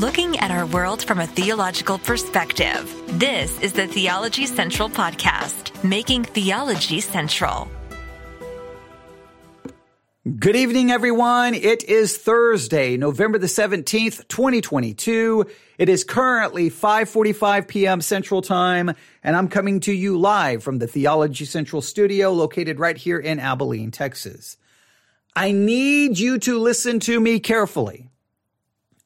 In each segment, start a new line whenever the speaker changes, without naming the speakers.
looking at our world from a theological perspective. This is the Theology Central Podcast, making theology central.
Good evening, everyone. It is Thursday, November the 17th, 2022. It is currently 5.45 p.m. Central Time, and I'm coming to you live from the Theology Central studio located right here in Abilene, Texas. I need you to listen to me carefully.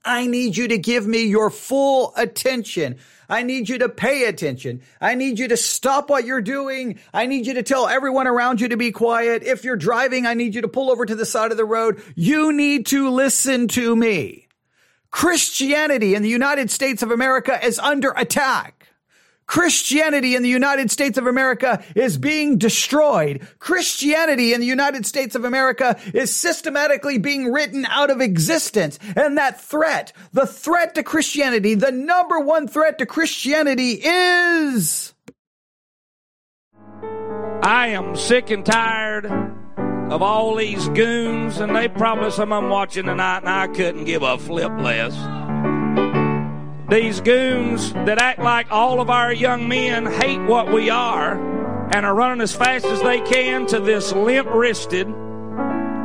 I need you to give me your full attention. I need you to pay attention. I need you to stop what you're doing. I need you to tell everyone around you to be quiet. If you're driving, I need you to pull over to the side of the road. You need to listen to me. Christianity in the United States of America is under attack. Christianity in the United States of America is being destroyed. Christianity in the United States of America is systematically being written out of existence. And that threat, the threat to Christianity, the number one threat to Christianity is.
I am sick and tired of all these goons, and they probably some of them watching tonight, and I couldn't give a flip less. These goons that act like all of our young men hate what we are and are running as fast as they can to this limp wristed,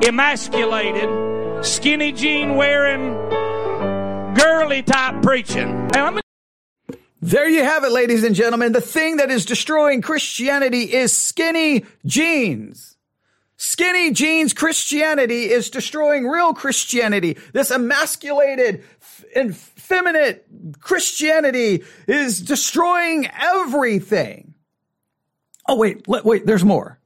emasculated, skinny jean wearing, girly type preaching.
There you have it, ladies and gentlemen. The thing that is destroying Christianity is skinny jeans. Skinny jeans Christianity is destroying real Christianity. This emasculated effeminate Christianity is destroying everything. Oh, wait, wait, there's more.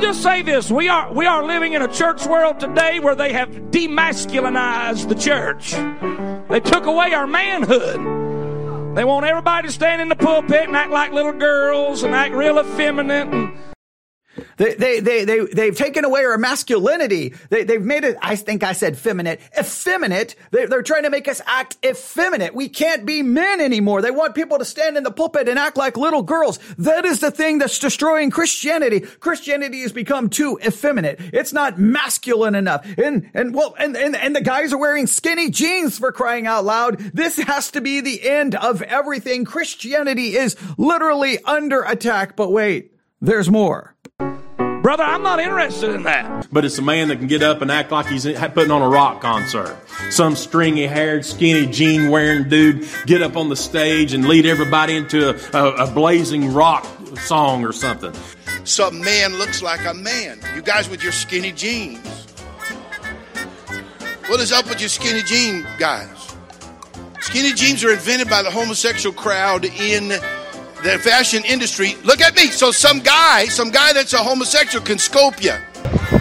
Just say this. We are, we are living in a church world today where they have demasculinized the church. They took away our manhood. They want everybody to stand in the pulpit and act like little girls and act real effeminate and
they, they, they, they, they've taken away our masculinity. They, they've made it, I think I said feminine, effeminate. They, they're trying to make us act effeminate. We can't be men anymore. They want people to stand in the pulpit and act like little girls. That is the thing that's destroying Christianity. Christianity has become too effeminate. It's not masculine enough. And, and well, and, and, and the guys are wearing skinny jeans for crying out loud. This has to be the end of everything. Christianity is literally under attack. But wait, there's more.
Brother, I'm not interested in that.
But it's a man that can get up and act like he's putting on a rock concert. Some stringy haired, skinny jean wearing dude get up on the stage and lead everybody into a, a, a blazing rock song or something.
Some man looks like a man. You guys with your skinny jeans. What is up with your skinny jean guys? Skinny jeans are invented by the homosexual crowd in the fashion industry. Look at me. So some guy, some guy that's a homosexual can scope you.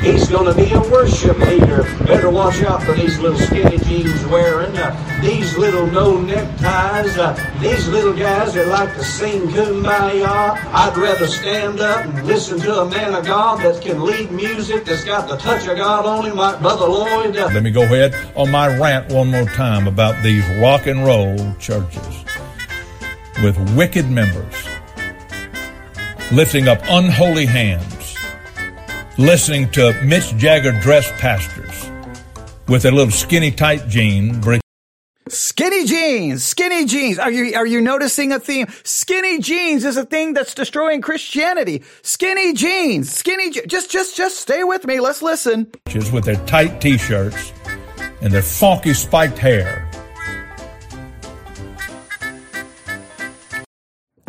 He's going to be a worship leader. Better watch out for these little skinny jeans wearing, uh, these little no neckties, uh, these little guys that like to sing kumbaya. I'd rather stand up and listen to a man of God that can lead music, that's got the touch of God on him, like Brother Lloyd. Uh,
Let me go ahead on my rant one more time about these rock and roll churches with wicked members, lifting up unholy hands, listening to Mick Jagger dressed pastors with their little skinny tight jeans.
Skinny jeans, skinny jeans. Are you are you noticing a theme? Skinny jeans is a thing that's destroying Christianity. Skinny jeans, skinny. Je- just just just stay with me. Let's listen.
Just with their tight t-shirts and their funky spiked hair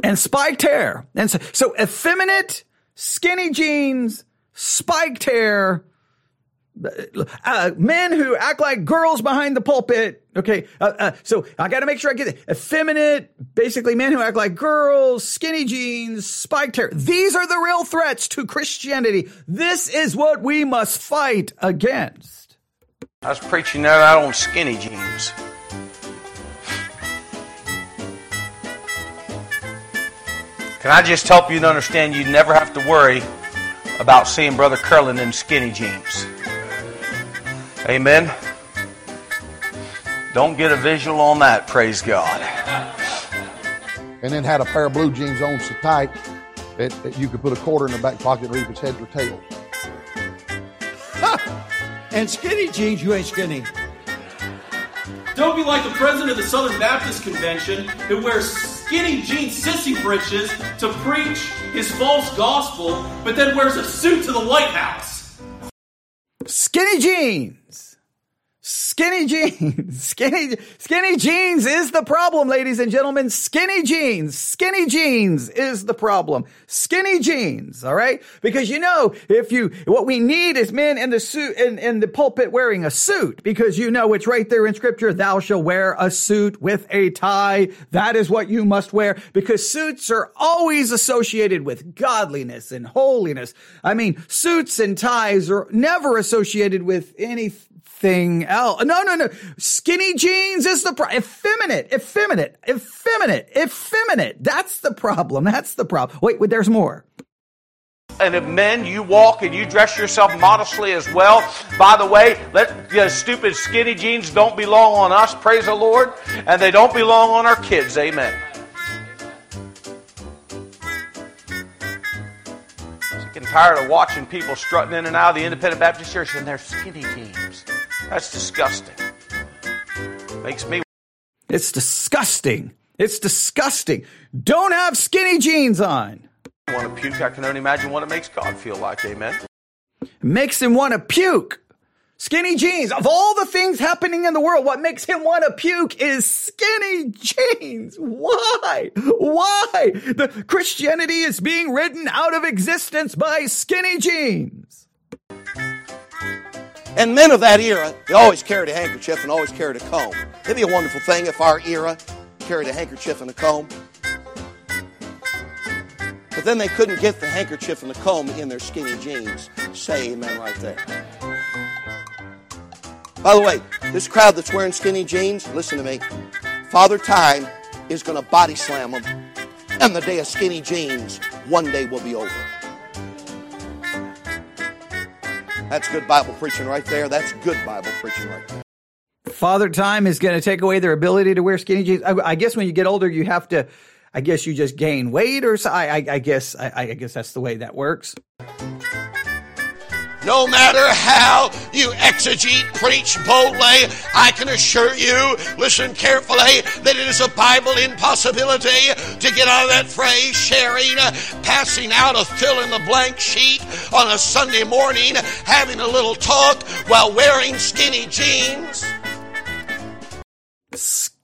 and spiked hair. And so, so effeminate, skinny jeans, spiked hair, uh, men who act like girls behind the pulpit. Okay. Uh, uh, so I got to make sure I get it. Effeminate, basically men who act like girls, skinny jeans, spiked hair. These are the real threats to Christianity. This is what we must fight against.
I was preaching that out on skinny jeans. Can I just help you to understand you never have to worry about seeing Brother Curlin in skinny jeans? Amen. Don't get a visual on that, praise God.
And then had a pair of blue jeans on so tight that, that you could put a quarter in the back pocket and reap its heads or tails.
and skinny jeans, you ain't skinny.
Don't be like the president of the Southern Baptist Convention who wears skinny jeans sissy breeches to preach his false gospel, but then wears a suit to the White House.
Skinny jeans. Skinny jeans. Skinny, skinny jeans is the problem, ladies and gentlemen. Skinny jeans. Skinny jeans is the problem. Skinny jeans. All right. Because you know, if you, what we need is men in the suit, in, in the pulpit wearing a suit because you know it's right there in scripture. Thou shalt wear a suit with a tie. That is what you must wear because suits are always associated with godliness and holiness. I mean, suits and ties are never associated with any anything else. No, no, no. Skinny jeans is the problem. Effeminate, effeminate, effeminate, effeminate. That's the problem. That's the problem. Wait, wait, there's more.
And if men, you walk and you dress yourself modestly as well. By the way, let the stupid skinny jeans don't belong on us, praise the Lord, and they don't belong on our kids, amen. Getting tired of watching people strutting in and out of the Independent Baptist Church in their skinny jeans. That's disgusting. Makes me.
It's disgusting. It's disgusting. Don't have skinny jeans on.
Want to puke? I can only imagine what it makes God feel like. Amen.
Makes him want to puke. Skinny jeans. Of all the things happening in the world, what makes him want to puke is skinny jeans. Why? Why? The Christianity is being ridden out of existence by skinny jeans.
And men of that era, they always carried a handkerchief and always carried a comb. It'd be a wonderful thing if our era carried a handkerchief and a comb. But then they couldn't get the handkerchief and the comb in their skinny jeans. Say amen right there. By the way, this crowd that's wearing skinny jeans, listen to me. Father Time is going to body slam them. And the day of skinny jeans one day will be over. That's good Bible preaching right there. That's good Bible preaching right there.
Father Time is going to take away their ability to wear skinny jeans. I, I, guess when you get older, you have to. I guess you just gain weight, or. I, I, I guess. I guess that's the way that works.
No matter how you exegete, preach boldly, I can assure you, listen carefully, that it is a Bible impossibility to get out of that phrase, sharing, passing out a fill in the blank sheet on a Sunday morning, having a little talk while wearing skinny jeans.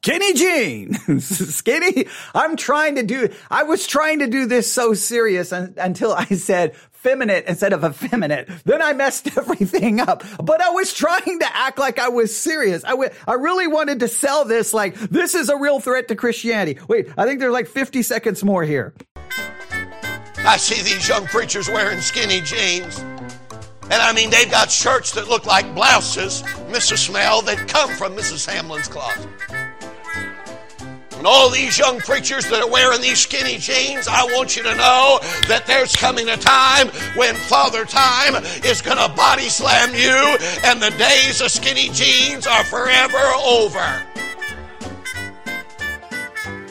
Skinny jeans, skinny. I'm trying to do, I was trying to do this so serious until I said feminine instead of effeminate. Then I messed everything up. But I was trying to act like I was serious. I, w- I really wanted to sell this like this is a real threat to Christianity. Wait, I think there's like 50 seconds more here.
I see these young preachers wearing skinny jeans. And I mean, they've got shirts that look like blouses, Mrs. Smell, that come from Mrs. Hamlin's closet. And all these young preachers that are wearing these skinny jeans, I want you to know that there's coming a time when Father Time is going to body slam you, and the days of skinny jeans are forever over.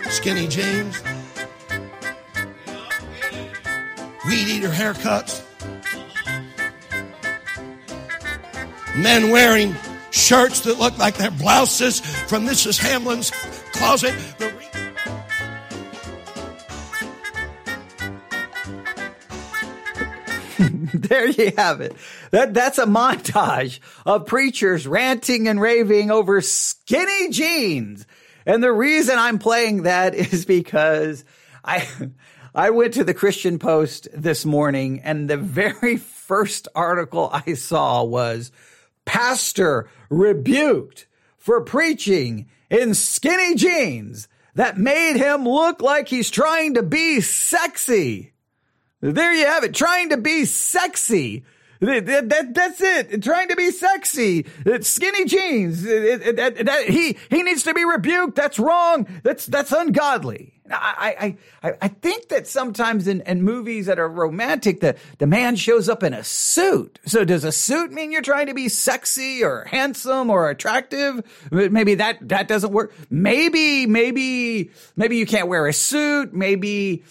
Skinny jeans, weed eater haircuts, men wearing shirts that look like they're blouses from Mrs. Hamlin's closet.
there you have it. That that's a montage of preachers ranting and raving over skinny jeans. And the reason I'm playing that is because I I went to the Christian Post this morning and the very first article I saw was pastor rebuked for preaching in skinny jeans that made him look like he's trying to be sexy. There you have it, trying to be sexy. That, that, that's it. Trying to be sexy. Skinny jeans. He he needs to be rebuked. That's wrong. That's that's ungodly. I I I think that sometimes in, in movies that are romantic, the the man shows up in a suit. So does a suit mean you're trying to be sexy or handsome or attractive? Maybe that that doesn't work. Maybe maybe maybe you can't wear a suit. Maybe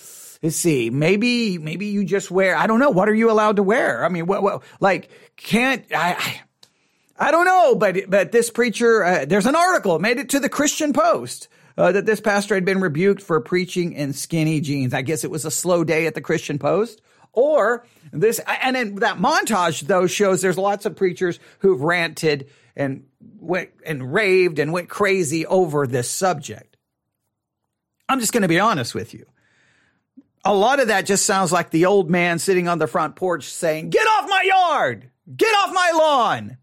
let's see, maybe, maybe you just wear, I don't know, what are you allowed to wear? I mean, what, what like, can't, I, I I don't know, but but this preacher, uh, there's an article made it to the Christian Post uh, that this pastor had been rebuked for preaching in skinny jeans. I guess it was a slow day at the Christian Post, or this. And then that montage though shows there's lots of preachers who've ranted and went and raved and went crazy over this subject. I'm just going to be honest with you. A lot of that just sounds like the old man sitting on the front porch saying, "Get off my yard! Get off my lawn!"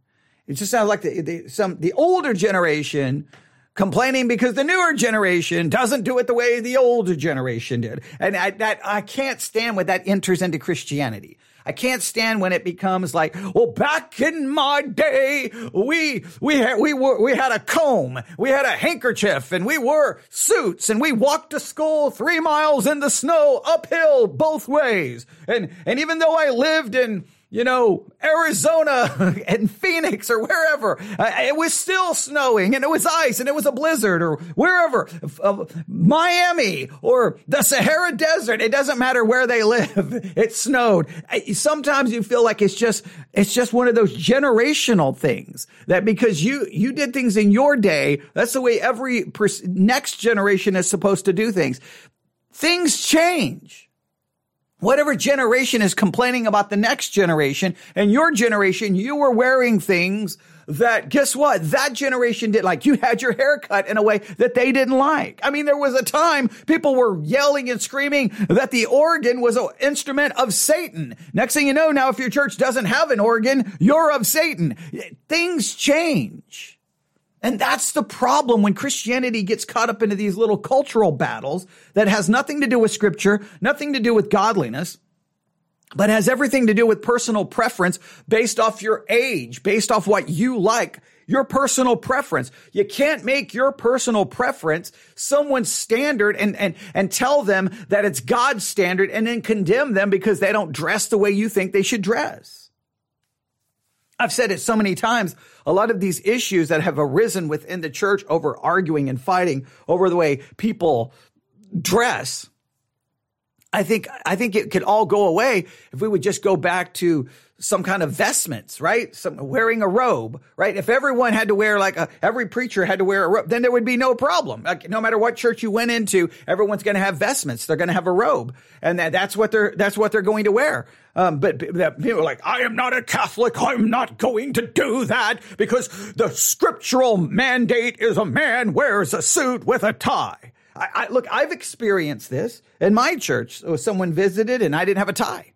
It just sounds like the, the some the older generation complaining because the newer generation doesn't do it the way the older generation did. And I, that I can't stand when that enters into Christianity. I can't stand when it becomes like, well, back in my day, we, we had, we were, we had a comb, we had a handkerchief and we wore suits and we walked to school three miles in the snow uphill both ways. And, and even though I lived in, you know, Arizona and Phoenix or wherever. Uh, it was still snowing and it was ice and it was a blizzard or wherever, uh, Miami or the Sahara Desert. It doesn't matter where they live. It snowed. Sometimes you feel like it's just, it's just one of those generational things that because you, you did things in your day, that's the way every pers- next generation is supposed to do things. Things change whatever generation is complaining about the next generation and your generation, you were wearing things that guess what? That generation did like you had your hair cut in a way that they didn't like. I mean, there was a time people were yelling and screaming that the organ was an instrument of Satan. Next thing you know, now if your church doesn't have an organ, you're of Satan. Things change. And that's the problem when Christianity gets caught up into these little cultural battles that has nothing to do with scripture, nothing to do with godliness, but has everything to do with personal preference based off your age, based off what you like, your personal preference. You can't make your personal preference someone's standard and, and, and tell them that it's God's standard and then condemn them because they don't dress the way you think they should dress. I've said it so many times. A lot of these issues that have arisen within the church over arguing and fighting over the way people dress. I think, I think it could all go away if we would just go back to some kind of vestments, right? Some wearing a robe, right? If everyone had to wear like a, every preacher had to wear a robe, then there would be no problem. Like, no matter what church you went into, everyone's going to have vestments. They're going to have a robe, and that, that's what they're that's what they're going to wear. Um, but people are like, I am not a Catholic. I'm not going to do that because the scriptural mandate is a man wears a suit with a tie. I, I, look, I've experienced this in my church. Someone visited and I didn't have a tie.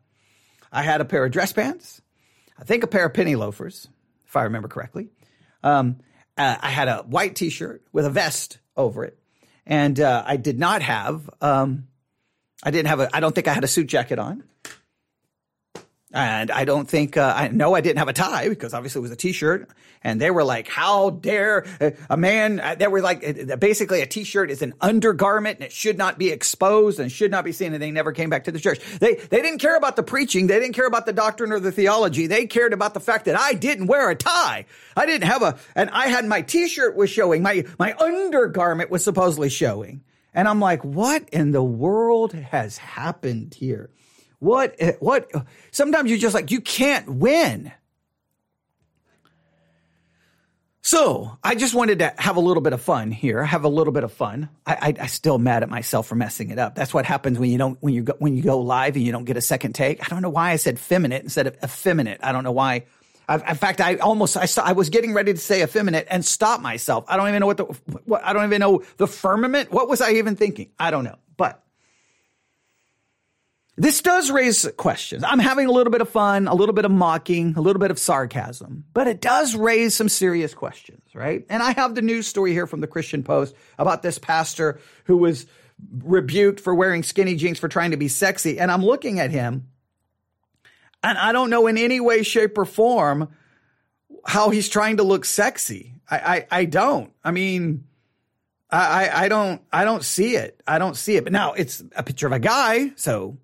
I had a pair of dress pants, I think a pair of penny loafers, if I remember correctly. Um, uh, I had a white T-shirt with a vest over it, and uh, I did not have. Um, I didn't have a. I don't think I had a suit jacket on. And I don't think, uh, I know I didn't have a tie because obviously it was a t-shirt. And they were like, how dare a man, uh, they were like, uh, basically a t-shirt is an undergarment and it should not be exposed and should not be seen. And they never came back to the church. They, they didn't care about the preaching. They didn't care about the doctrine or the theology. They cared about the fact that I didn't wear a tie. I didn't have a, and I had my t-shirt was showing. My, my undergarment was supposedly showing. And I'm like, what in the world has happened here? What, eh, what, sometimes you're just like, you can't win. So I just wanted to have a little bit of fun here. Have a little bit of fun. I, I, I still mad at myself for messing it up. That's what happens when you don't when you go when you go live and you don't get a second take. I don't know why I said feminine instead of effeminate. I don't know why. I've, in fact, I almost I saw, I was getting ready to say effeminate and stop myself. I don't even know what the what I don't even know the firmament. What was I even thinking? I don't know. But this does raise questions. I'm having a little bit of fun, a little bit of mocking, a little bit of sarcasm, but it does raise some serious questions, right? And I have the news story here from the Christian Post about this pastor who was rebuked for wearing skinny jeans for trying to be sexy. And I'm looking at him and I don't know in any way, shape, or form how he's trying to look sexy. I, I, I don't. I mean, I, I don't, I don't see it. I don't see it. But now it's a picture of a guy. So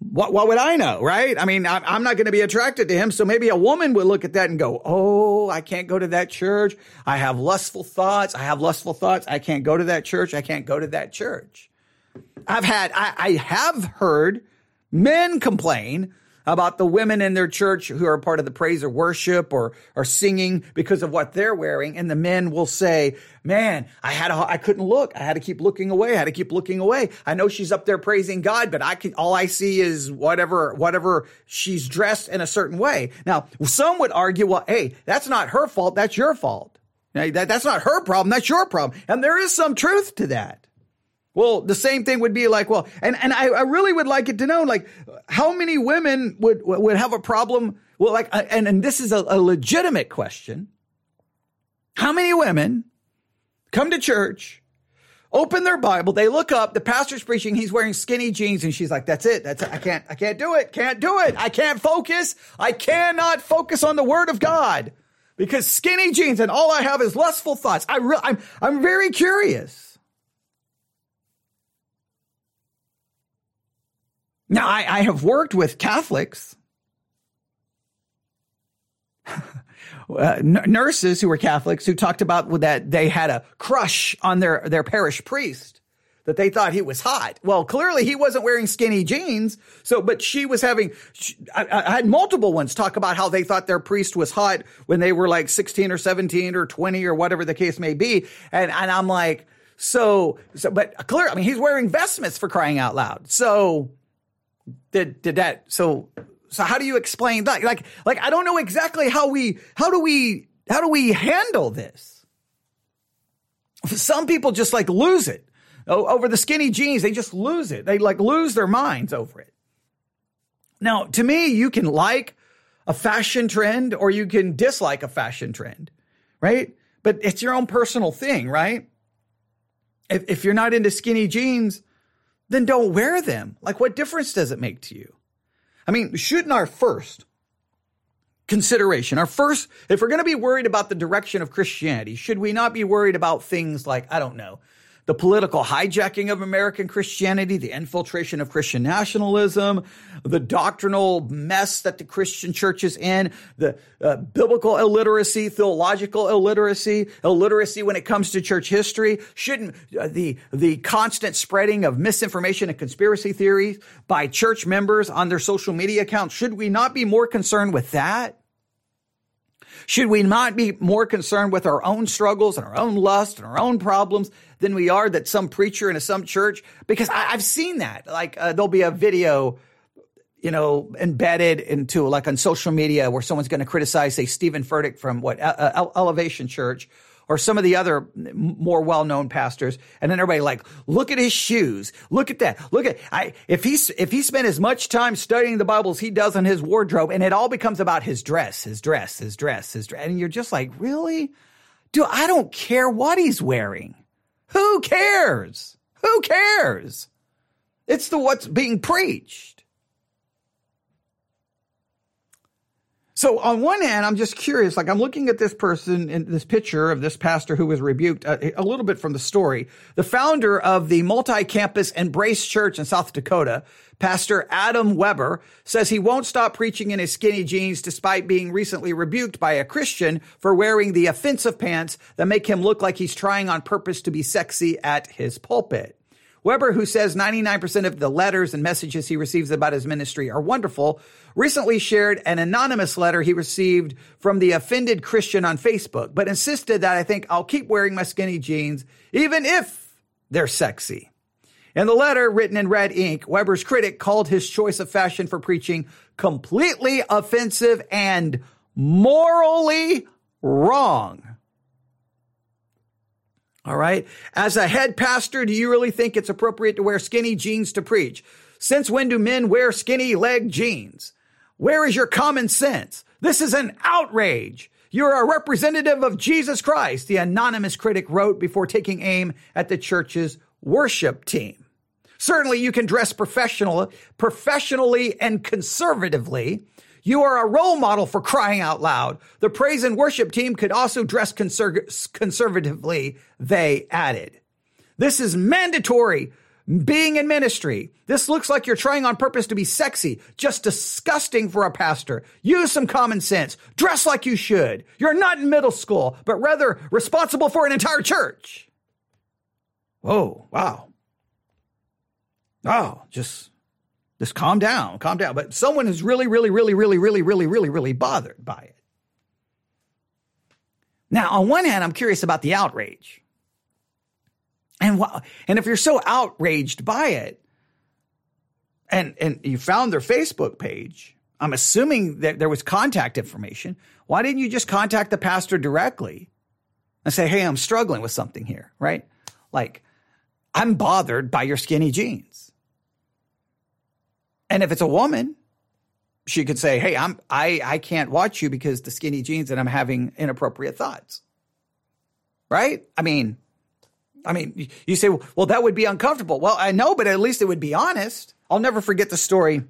what, what would I know, right? I mean, I, am not going to be attracted to him. So maybe a woman would look at that and go, Oh, I can't go to that church. I have lustful thoughts. I have lustful thoughts. I can't go to that church. I can't go to that church. I've had, I, I have heard men complain about the women in their church who are part of the praise or worship or are singing because of what they're wearing. And the men will say, man, I had, a, I couldn't look. I had to keep looking away. I had to keep looking away. I know she's up there praising God, but I can, all I see is whatever, whatever she's dressed in a certain way. Now, some would argue, well, hey, that's not her fault. That's your fault. That, that's not her problem. That's your problem. And there is some truth to that. Well, the same thing would be like, well, and, and I, I really would like it to know, like, how many women would, would have a problem? Well, like, uh, and, and this is a, a legitimate question. How many women come to church, open their Bible, they look up, the pastor's preaching, he's wearing skinny jeans, and she's like, that's it. That's it. I can't, I can't do it. Can't do it. I can't focus. I cannot focus on the word of God because skinny jeans and all I have is lustful thoughts. I re- I'm, I'm very curious. Now, I, I have worked with Catholics, uh, n- nurses who were Catholics who talked about that they had a crush on their, their parish priest, that they thought he was hot. Well, clearly he wasn't wearing skinny jeans. So, but she was having, she, I, I had multiple ones talk about how they thought their priest was hot when they were like 16 or 17 or 20 or whatever the case may be. And, and I'm like, so, so, but clear, I mean, he's wearing vestments for crying out loud. So, did did that so so how do you explain that? Like like i don't know exactly how we how do we how do we handle this? Some people just like lose it. Over the skinny jeans they just lose it. They like lose their minds over it. Now to me you can like a fashion trend or you can dislike a fashion trend right? But it's your own personal thing right? If, if you're not into skinny jeans then don't wear them. Like, what difference does it make to you? I mean, shouldn't our first consideration, our first, if we're going to be worried about the direction of Christianity, should we not be worried about things like, I don't know, the political hijacking of American Christianity, the infiltration of Christian nationalism, the doctrinal mess that the Christian church is in, the uh, biblical illiteracy, theological illiteracy, illiteracy when it comes to church history. Shouldn't uh, the the constant spreading of misinformation and conspiracy theories by church members on their social media accounts? Should we not be more concerned with that? Should we not be more concerned with our own struggles and our own lust and our own problems than we are that some preacher in some church? Because I, have seen that. Like uh, there'll be a video, you know, embedded into like on social media where someone's going to criticize, say, Steven Furtick from what Elevation Church or some of the other more well-known pastors. And then everybody like, look at his shoes. Look at that. Look at, I, if he's, if he spent as much time studying the Bible as he does on his wardrobe and it all becomes about his dress, his dress, his dress, his dress. And you're just like, really? Dude, I don't care what he's wearing. Who cares? Who cares? It's the what's being preached. So on one hand, I'm just curious. Like I'm looking at this person in this picture of this pastor who was rebuked uh, a little bit from the story. The founder of the multi-campus Embrace Church in South Dakota, Pastor Adam Weber, says he won't stop preaching in his skinny jeans despite being recently rebuked by a Christian for wearing the offensive pants that make him look like he's trying on purpose to be sexy at his pulpit. Weber, who says 99% of the letters and messages he receives about his ministry are wonderful, recently shared an anonymous letter he received from the offended Christian on Facebook, but insisted that I think I'll keep wearing my skinny jeans even if they're sexy. In the letter written in red ink, Weber's critic called his choice of fashion for preaching completely offensive and morally wrong. All right. As a head pastor, do you really think it's appropriate to wear skinny jeans to preach? Since when do men wear skinny leg jeans? Where is your common sense? This is an outrage. You're a representative of Jesus Christ, the anonymous critic wrote before taking aim at the church's worship team. Certainly you can dress professional, professionally and conservatively, you are a role model for crying out loud. The praise and worship team could also dress conser- conservatively, they added. This is mandatory being in ministry. This looks like you're trying on purpose to be sexy, just disgusting for a pastor. Use some common sense. Dress like you should. You're not in middle school, but rather responsible for an entire church. Oh, wow. Oh, just Just calm down, calm down. But someone is really, really, really, really, really, really, really, really bothered by it. Now, on one hand, I'm curious about the outrage. And wh- and if you're so outraged by it, and and you found their Facebook page, I'm assuming that there was contact information. Why didn't you just contact the pastor directly and say, "Hey, I'm struggling with something here," right? Like, I'm bothered by your skinny jeans. And if it's a woman, she could say, "Hey, I'm I I can't watch you because the skinny jeans and I'm having inappropriate thoughts." Right? I mean, I mean, you say, "Well, that would be uncomfortable." Well, I know, but at least it would be honest. I'll never forget the story,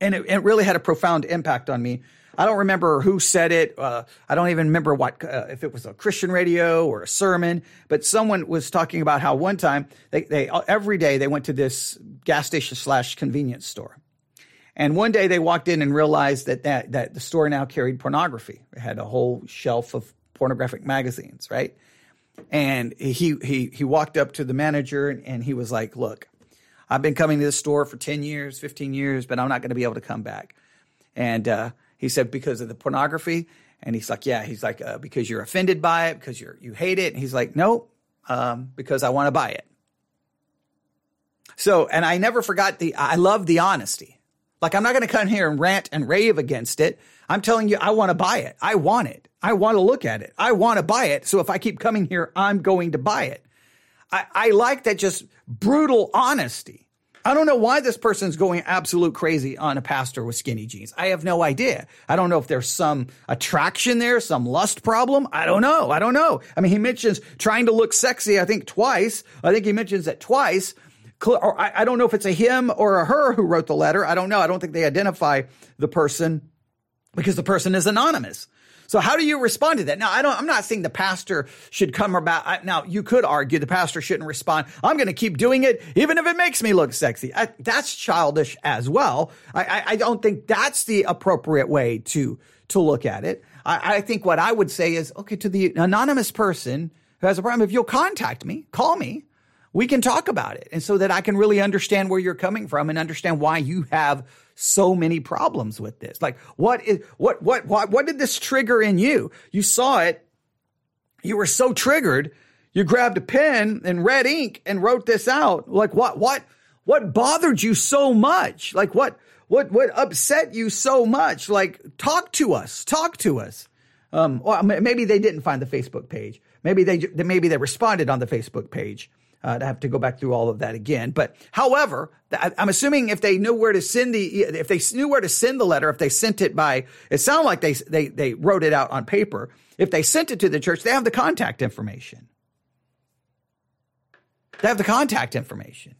and it, it really had a profound impact on me. I don't remember who said it. Uh, I don't even remember what uh, if it was a Christian radio or a sermon, but someone was talking about how one time they, they every day they went to this gas station slash convenience store, and one day they walked in and realized that that that the store now carried pornography. It had a whole shelf of pornographic magazines, right? And he he he walked up to the manager and, and he was like, "Look, I've been coming to this store for 10 years, 15 years, but I'm not going to be able to come back. And uh, he said, because of the pornography. And he's like, yeah, he's like, uh, because you're offended by it, because you're, you hate it. And he's like, no, um, because I want to buy it. So, and I never forgot the, I love the honesty. Like, I'm not going to come here and rant and rave against it. I'm telling you, I want to buy it. I want it. I want to look at it. I want to buy it. So if I keep coming here, I'm going to buy it. I, I like that just brutal honesty. I don't know why this person's going absolute crazy on a pastor with skinny jeans. I have no idea. I don't know if there's some attraction there, some lust problem. I don't know. I don't know. I mean, he mentions trying to look sexy, I think twice. I think he mentions it twice. Or I don't know if it's a him or a her who wrote the letter. I don't know. I don't think they identify the person because the person is anonymous. So how do you respond to that? Now, I don't, I'm not saying the pastor should come about. Now, you could argue the pastor shouldn't respond. I'm going to keep doing it, even if it makes me look sexy. I, that's childish as well. I, I, I, don't think that's the appropriate way to, to look at it. I, I think what I would say is, okay, to the anonymous person who has a problem, if you'll contact me, call me, we can talk about it. And so that I can really understand where you're coming from and understand why you have so many problems with this. Like, what is, what, what, what, what did this trigger in you? You saw it. You were so triggered. You grabbed a pen and red ink and wrote this out. Like, what, what, what bothered you so much? Like, what, what, what upset you so much? Like, talk to us, talk to us. Um, or maybe they didn't find the Facebook page. Maybe they, maybe they responded on the Facebook page. Uh, I have to go back through all of that again. But however, I'm assuming if they knew where to send the, if they knew where to send the letter, if they sent it by, it sounded like they, they, they wrote it out on paper. If they sent it to the church, they have the contact information. They have the contact information.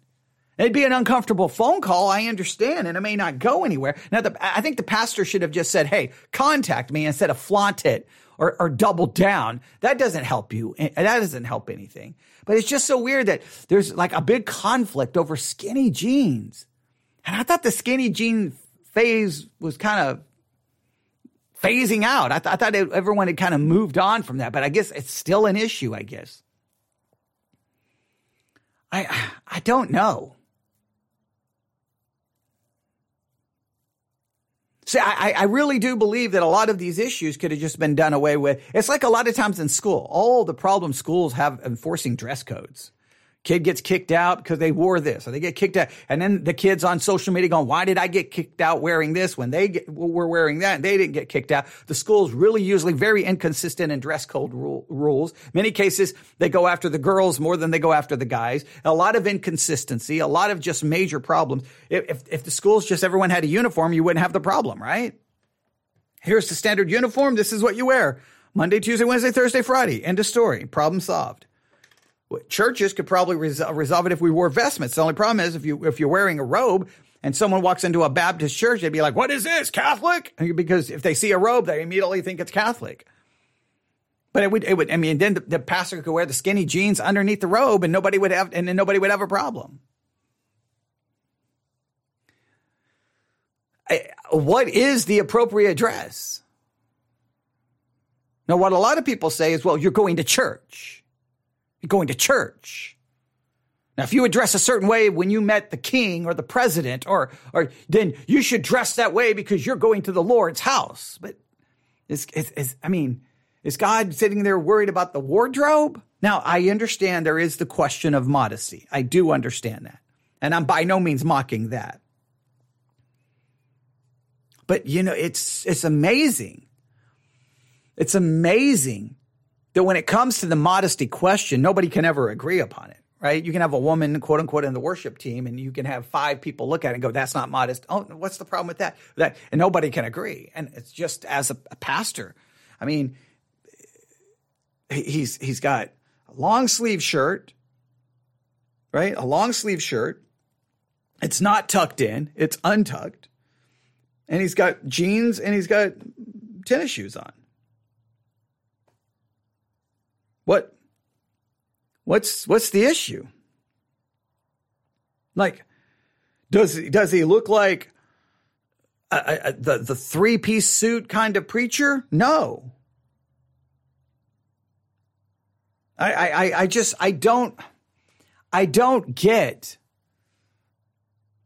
It'd be an uncomfortable phone call. I understand, and it may not go anywhere. Now, the, I think the pastor should have just said, "Hey, contact me," instead of flaunt it or, or double down. That doesn't help you. That doesn't help anything. But it's just so weird that there's like a big conflict over skinny jeans. And I thought the skinny jean phase was kind of phasing out. I, th- I thought it, everyone had kind of moved on from that, but I guess it's still an issue, I guess. I I don't know. See, I, I really do believe that a lot of these issues could have just been done away with. It's like a lot of times in school. All the problem schools have enforcing dress codes. Kid gets kicked out because they wore this, or they get kicked out, and then the kids on social media going, "Why did I get kicked out wearing this when they get, were wearing that and they didn't get kicked out?" The school's really usually very inconsistent in dress code rule, rules. Many cases they go after the girls more than they go after the guys. A lot of inconsistency, a lot of just major problems. If if the schools just everyone had a uniform, you wouldn't have the problem, right? Here's the standard uniform. This is what you wear: Monday, Tuesday, Wednesday, Thursday, Friday. End of story. Problem solved churches could probably resolve it if we wore vestments. The only problem is if you if you're wearing a robe and someone walks into a Baptist church, they'd be like, "What is this, Catholic?" Because if they see a robe, they immediately think it's Catholic. But it would, it would. I mean, then the, the pastor could wear the skinny jeans underneath the robe, and nobody would have, and then nobody would have a problem. I, what is the appropriate dress? Now, what a lot of people say is, "Well, you're going to church." Going to church. Now, if you would dress a certain way when you met the king or the president, or, or then you should dress that way because you're going to the Lord's house. But is, is, is I mean, is God sitting there worried about the wardrobe? Now, I understand there is the question of modesty. I do understand that. And I'm by no means mocking that. But you know, it's it's amazing. It's amazing that when it comes to the modesty question, nobody can ever agree upon it right? You can have a woman, quote unquote, in the worship team, and you can have five people look at it and go, "That's not modest." Oh, what's the problem with that? That and nobody can agree. And it's just as a, a pastor, I mean, he's he's got a long sleeve shirt, right? A long sleeve shirt. It's not tucked in; it's untucked, and he's got jeans and he's got tennis shoes on. What What's what's the issue? Like, does does he look like a, a, the the three piece suit kind of preacher? No. I, I I just I don't I don't get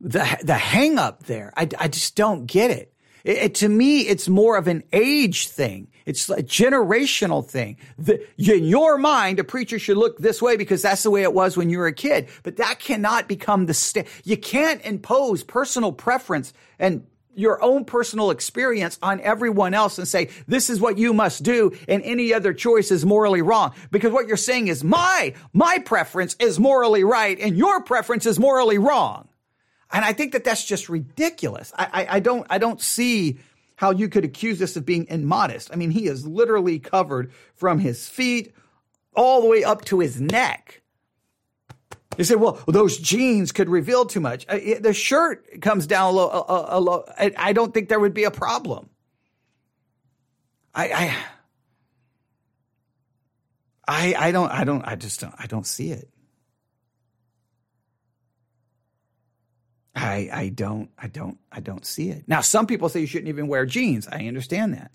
the the hang up there. I, I just don't get it. It, it. To me, it's more of an age thing. It's a generational thing. The, in your mind, a preacher should look this way because that's the way it was when you were a kid. But that cannot become the st- You can't impose personal preference and your own personal experience on everyone else and say, this is what you must do and any other choice is morally wrong. Because what you're saying is my, my preference is morally right and your preference is morally wrong. And I think that that's just ridiculous. I, I, I don't, I don't see how you could accuse this of being immodest. I mean, he is literally covered from his feet all the way up to his neck. You say, well, those jeans could reveal too much. Uh, the shirt comes down a low. A, a low I don't think there would be a problem. I, I, I, I don't, I don't, I just don't, I don't see it. I, I don't, I don't, I don't see it. Now, some people say you shouldn't even wear jeans. I understand that.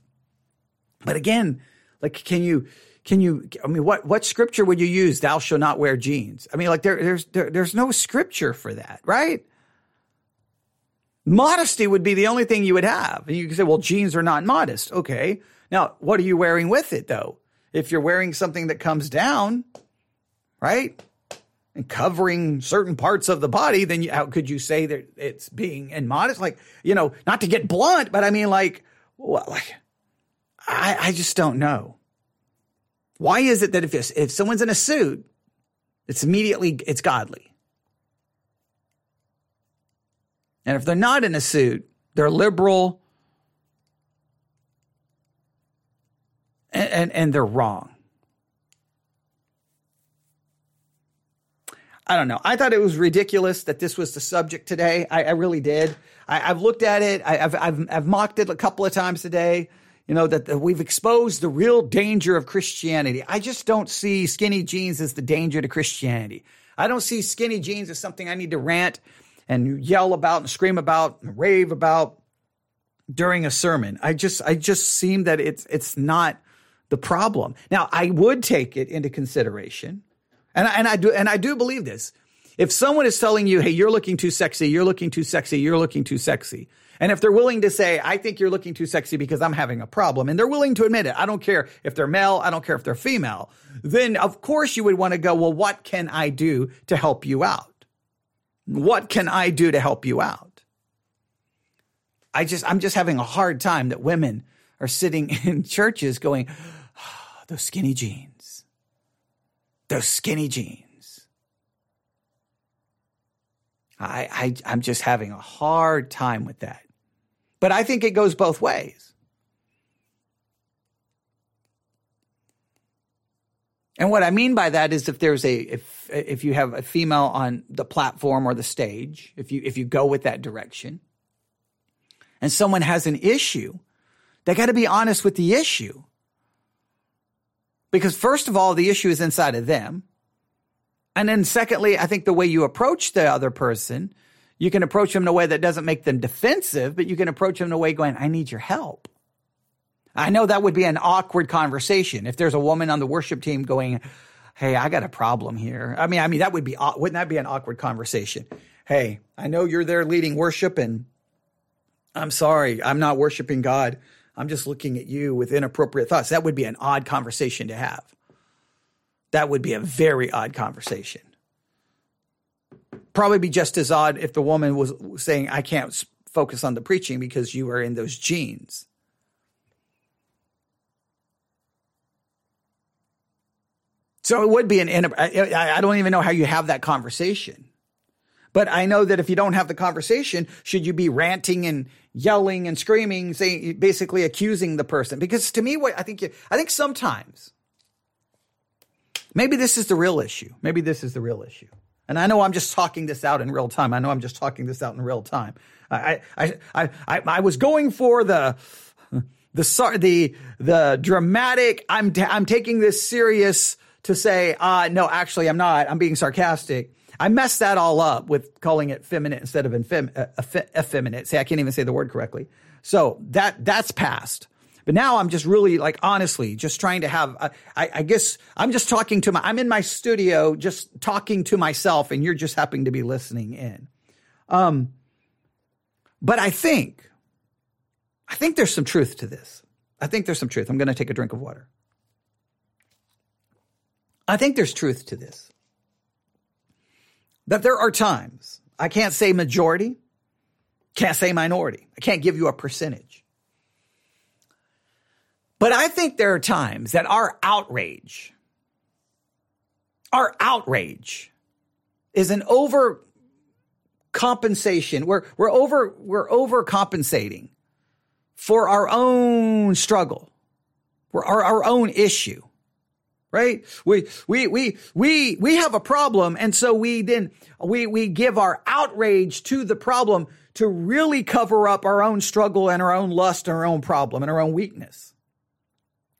But again, like, can you, can you, I mean, what, what scripture would you use? Thou shalt not wear jeans. I mean, like there, there's, there, there's no scripture for that, right? Modesty would be the only thing you would have. And you can say, well, jeans are not modest. Okay. Now, what are you wearing with it though? If you're wearing something that comes down, right? And covering certain parts of the body, then you, how could you say that it's being immodest? Like, you know, not to get blunt, but I mean, like, well, like, I, I just don't know. Why is it that if if someone's in a suit, it's immediately it's godly, and if they're not in a suit, they're liberal, and, and, and they're wrong. I don't know. I thought it was ridiculous that this was the subject today. I, I really did. I, have looked at it. I, have I've, I've mocked it a couple of times today. You know that, that we've exposed the real danger of Christianity. I just don't see skinny jeans as the danger to Christianity. I don't see skinny jeans as something I need to rant and yell about and scream about and rave about during a sermon. I just I just seem that it's it's not the problem. Now I would take it into consideration and I, and I do and I do believe this. If someone is telling you, "Hey, you're looking too sexy. You're looking too sexy. You're looking too sexy." And if they're willing to say, "I think you're looking too sexy because I'm having a problem," and they're willing to admit it, I don't care if they're male, I don't care if they're female, then of course you would want to go, "Well, what can I do to help you out? What can I do to help you out?" I just I'm just having a hard time that women are sitting in churches going, oh, "Those skinny jeans." Those skinny jeans. I, I, I'm just having a hard time with that. But I think it goes both ways. And what I mean by that is if there's a if if you have a female on the platform or the stage, if you if you go with that direction, and someone has an issue, they got to be honest with the issue. Because first of all, the issue is inside of them. And then secondly, I think the way you approach the other person, you can approach them in a way that doesn't make them defensive, but you can approach them in a way going, I need your help. I know that would be an awkward conversation. If there's a woman on the worship team going, hey, I got a problem here. I mean, I mean that would be wouldn't that be an awkward conversation? Hey, I know you're there leading worship, and I'm sorry, I'm not worshiping God. I'm just looking at you with inappropriate thoughts. That would be an odd conversation to have. That would be a very odd conversation. Probably be just as odd if the woman was saying, I can't focus on the preaching because you are in those jeans. So it would be an. I don't even know how you have that conversation. But I know that if you don't have the conversation, should you be ranting and yelling and screaming, saying, basically accusing the person? Because to me, what I think, you, I think sometimes, maybe this is the real issue. Maybe this is the real issue. And I know I'm just talking this out in real time. I know I'm just talking this out in real time. I, I, I, I, I was going for the, the, the, the dramatic, I'm, t- I'm taking this serious to say, uh, no, actually, I'm not. I'm being sarcastic. I messed that all up with calling it feminine instead of infem- uh, effeminate. See, I can't even say the word correctly. So that that's past. But now I'm just really like honestly just trying to have. Uh, I, I, guess I'm just talking to my. I'm in my studio just talking to myself, and you're just happening to be listening in. Um, but I think, I think there's some truth to this. I think there's some truth. I'm going to take a drink of water. I think there's truth to this. That there are times, I can't say majority, can't say minority, I can't give you a percentage. But I think there are times that our outrage, our outrage is an over compensation. We're, we're over, we're overcompensating for our own struggle, for our, our own issue right? We, we, we, we, we have a problem. And so we then, we, we give our outrage to the problem to really cover up our own struggle and our own lust and our own problem and our own weakness.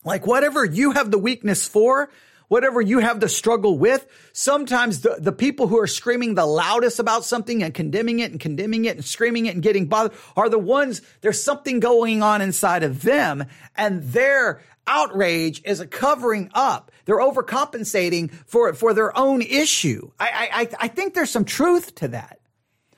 Like whatever you have the weakness for, whatever you have the struggle with, sometimes the, the people who are screaming the loudest about something and condemning it and condemning it and screaming it and getting bothered are the ones, there's something going on inside of them and their outrage is a covering up. They're overcompensating for, for their own issue. I, I, I think there's some truth to that.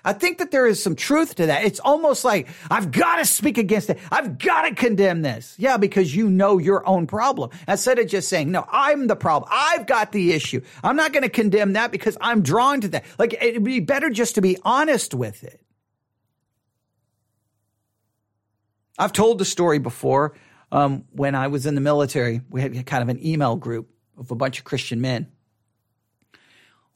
I think that there is some truth to that. It's almost like I've got to speak against it. I've got to condemn this. Yeah, because you know your own problem. Instead of just saying, no, I'm the problem. I've got the issue. I'm not going to condemn that because I'm drawn to that. Like it'd be better just to be honest with it. I've told the story before. Um, when I was in the military, we had kind of an email group of a bunch of Christian men.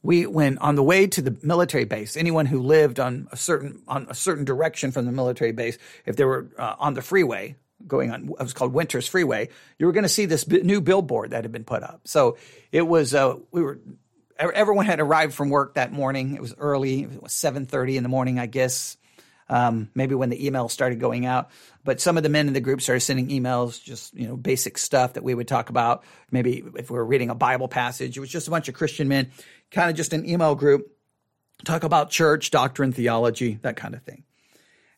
We when on the way to the military base. Anyone who lived on a certain on a certain direction from the military base if they were uh, on the freeway going on it was called winters freeway you were going to see this new billboard that had been put up. So it was uh, we were everyone had arrived from work that morning. It was early it was 7.30 in the morning i guess um, maybe when the email started going out. But some of the men in the group started sending emails, just you know, basic stuff that we would talk about. Maybe if we were reading a Bible passage, it was just a bunch of Christian men kind of just an email group, talk about church, doctrine, theology, that kind of thing.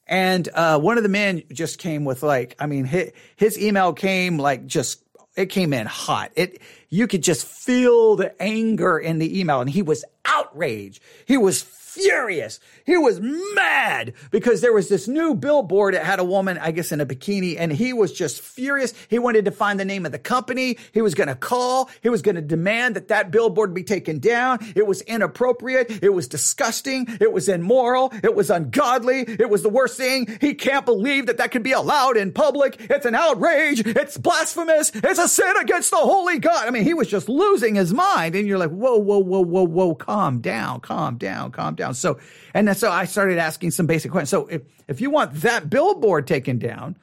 And uh, one of the men just came with like, I mean, his, his email came like just it came in hot. It you could just feel the anger in the email, and he was outraged. He was furious. He was mad because there was this new billboard that had a woman, I guess, in a bikini, and he was just furious. He wanted to find the name of the company. He was going to call. He was going to demand that that billboard be taken down. It was inappropriate. It was disgusting. It was immoral. It was ungodly. It was the worst thing. He can't believe that that could be allowed in public. It's an outrage. It's blasphemous. It's a sin against the holy God. I mean, he was just losing his mind. And you're like, whoa, whoa, whoa, whoa, whoa, calm down, calm down, calm down. So, and so I started asking some basic questions. So if, if you want that billboard taken down,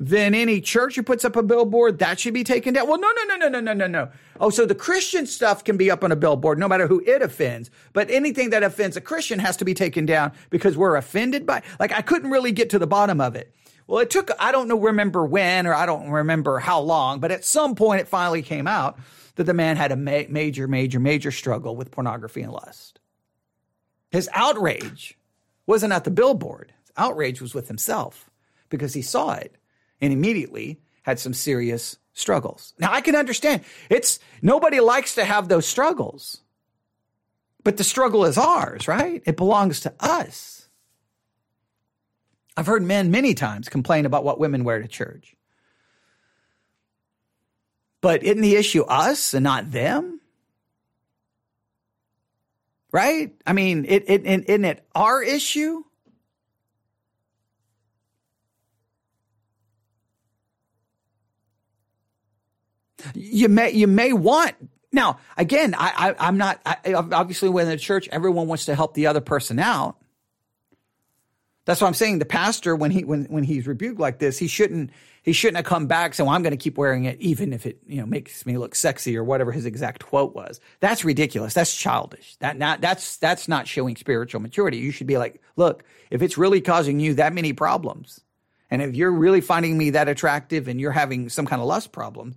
then any church who puts up a billboard, that should be taken down. Well, no, no, no, no, no, no, no, no. Oh, so the Christian stuff can be up on a billboard no matter who it offends. But anything that offends a Christian has to be taken down because we're offended by, like, I couldn't really get to the bottom of it. Well, it took, I don't know, remember when or I don't remember how long, but at some point it finally came out that the man had a ma- major, major, major struggle with pornography and lust. His outrage wasn't at the billboard. His outrage was with himself because he saw it and immediately had some serious struggles. Now I can understand it's nobody likes to have those struggles, but the struggle is ours, right? It belongs to us. I've heard men many times complain about what women wear to church. But isn't the issue us and not them? Right? I mean, it, it, isn't it our issue? You may you may want now again. I, I am not I, obviously when in the church everyone wants to help the other person out. That's why I'm saying the pastor when he when when he's rebuked like this he shouldn't he shouldn't have come back saying well I'm going to keep wearing it even if it you know makes me look sexy or whatever his exact quote was. That's ridiculous. That's childish. That not that's that's not showing spiritual maturity. You should be like, look, if it's really causing you that many problems, and if you're really finding me that attractive and you're having some kind of lust problem,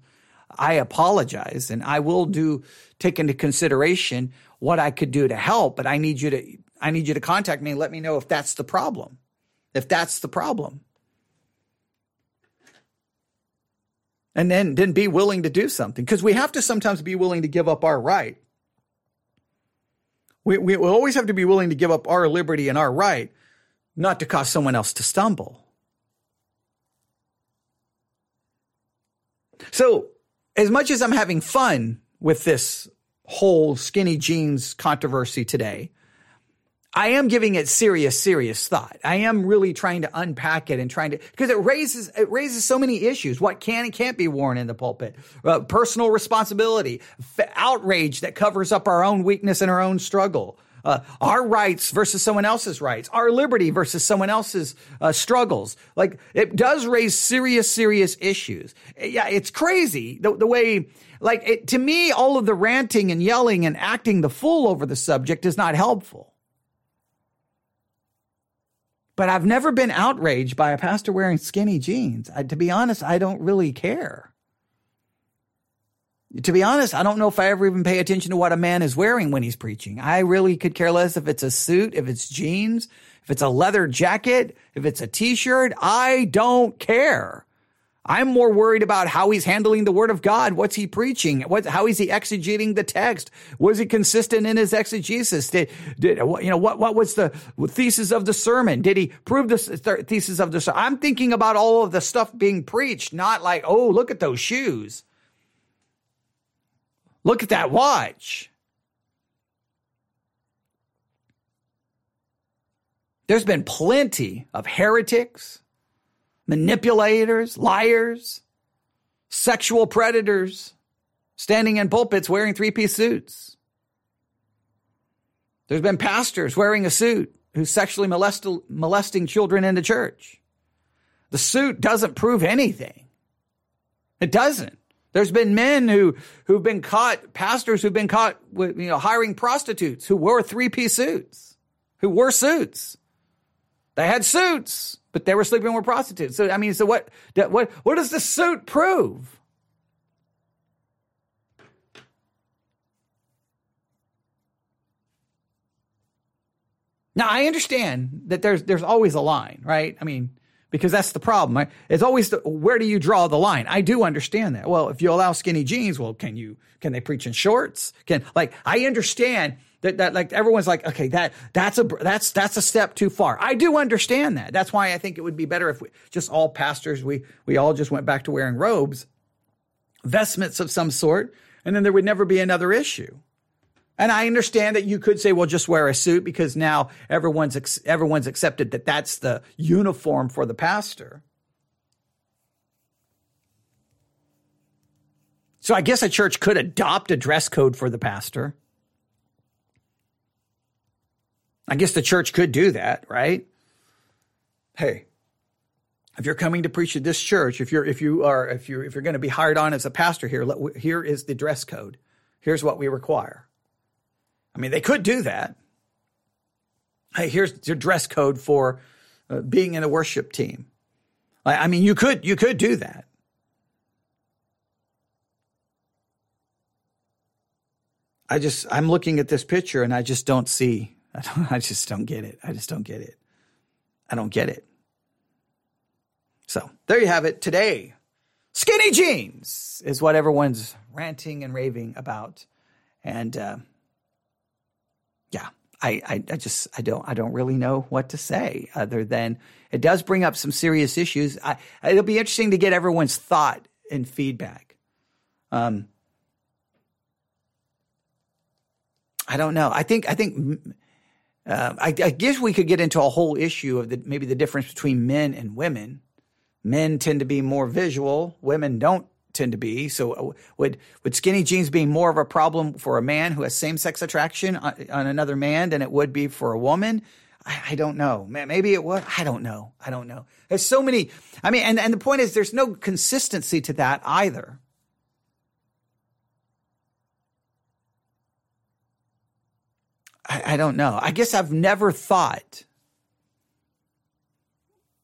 I apologize and I will do take into consideration what I could do to help, but I need you to I need you to contact me and let me know if that's the problem. If that's the problem. And then then be willing to do something because we have to sometimes be willing to give up our right. We, we we always have to be willing to give up our liberty and our right not to cause someone else to stumble. So as much as I'm having fun with this whole skinny jeans controversy today, I am giving it serious, serious thought. I am really trying to unpack it and trying to because it raises it raises so many issues. What can and can't be worn in the pulpit? Uh, personal responsibility, f- outrage that covers up our own weakness and our own struggle uh, our rights versus someone else's rights, our liberty versus someone else's uh, struggles. Like it does raise serious, serious issues. Yeah, it's crazy the, the way, like it, to me, all of the ranting and yelling and acting the fool over the subject is not helpful. But I've never been outraged by a pastor wearing skinny jeans. I, to be honest, I don't really care to be honest, I don't know if I ever even pay attention to what a man is wearing when he's preaching. I really could care less if it's a suit, if it's jeans, if it's a leather jacket, if it's a t-shirt. I don't care. I'm more worried about how he's handling the word of God. What's he preaching? What, how is he exegeting the text? Was he consistent in his exegesis? Did, did, you know, what, what was the thesis of the sermon? Did he prove the thesis of the sermon? I'm thinking about all of the stuff being preached, not like, oh, look at those shoes. Look at that watch. There's been plenty of heretics, manipulators, liars, sexual predators standing in pulpits wearing three piece suits. There's been pastors wearing a suit who's sexually molest- molesting children in the church. The suit doesn't prove anything. It doesn't. There's been men who who've been caught, pastors who've been caught with you know hiring prostitutes who wore three piece suits, who wore suits. They had suits, but they were sleeping with prostitutes. So I mean, so what? What? What does the suit prove? Now I understand that there's there's always a line, right? I mean, because that's the problem. It's always the, where do you draw the line? I do understand that. Well, if you allow skinny jeans, well, can you can they preach in shorts? Can like I understand that that like everyone's like okay that that's a that's that's a step too far. I do understand that. That's why I think it would be better if we just all pastors we we all just went back to wearing robes, vestments of some sort, and then there would never be another issue. And I understand that you could say, well, just wear a suit because now everyone's, everyone's accepted that that's the uniform for the pastor. So I guess a church could adopt a dress code for the pastor. I guess the church could do that, right? Hey, if you're coming to preach at this church, if you're if you are if you if you're going to be hired on as a pastor here, let, here is the dress code. Here's what we require. I mean, they could do that. Hey, here's your dress code for uh, being in a worship team. I, I mean, you could you could do that. I just I'm looking at this picture and I just don't see. I, don't, I just don't get it. I just don't get it. I don't get it. So there you have it. Today, Skinny jeans is what everyone's ranting and raving about. And uh, yeah, I, I, I just I don't I don't really know what to say other than it does bring up some serious issues. I, it'll be interesting to get everyone's thought and feedback. Um, I don't know. I think I think uh, I, I, guess we could get into a whole issue of the, maybe the difference between men and women. Men tend to be more visual. Women don't tend to be. So uh, would would skinny jeans be more of a problem for a man who has same sex attraction on, on, another man than it would be for a woman? I, I, don't know. Maybe it would. I don't know. I don't know. There's so many. I mean, and and the point is, there's no consistency to that either. I, I don't know. I guess I've never thought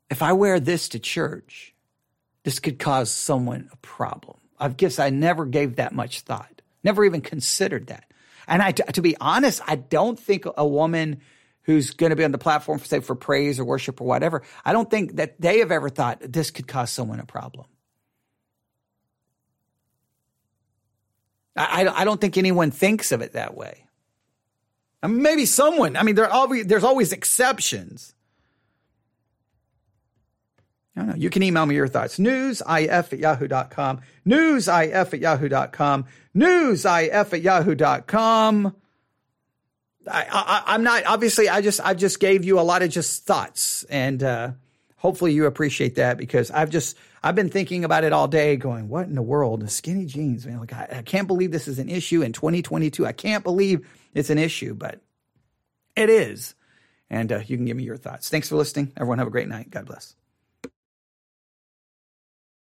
if I wear this to church, this could cause someone a problem. I guess I never gave that much thought, never even considered that. And I, to be honest, I don't think a woman who's going to be on the platform, for, say, for praise or worship or whatever, I don't think that they have ever thought this could cause someone a problem. I, I don't think anyone thinks of it that way. I mean, maybe someone, I mean, there always, there's always exceptions. I don't know. You can email me your thoughts. Newsif at yahoo.com. Newsif at yahoo.com. Newsif at yahoo.com. I, I, I'm not, obviously, I just, I just gave you a lot of just thoughts and, uh, hopefully you appreciate that because I've just, I've been thinking about it all day going, what in the world? Skinny jeans, man. Like, I, I can't believe this is an issue in 2022. I can't believe it's an issue, but it is. And uh, you can give me your thoughts. Thanks for listening. Everyone have a great night. God bless.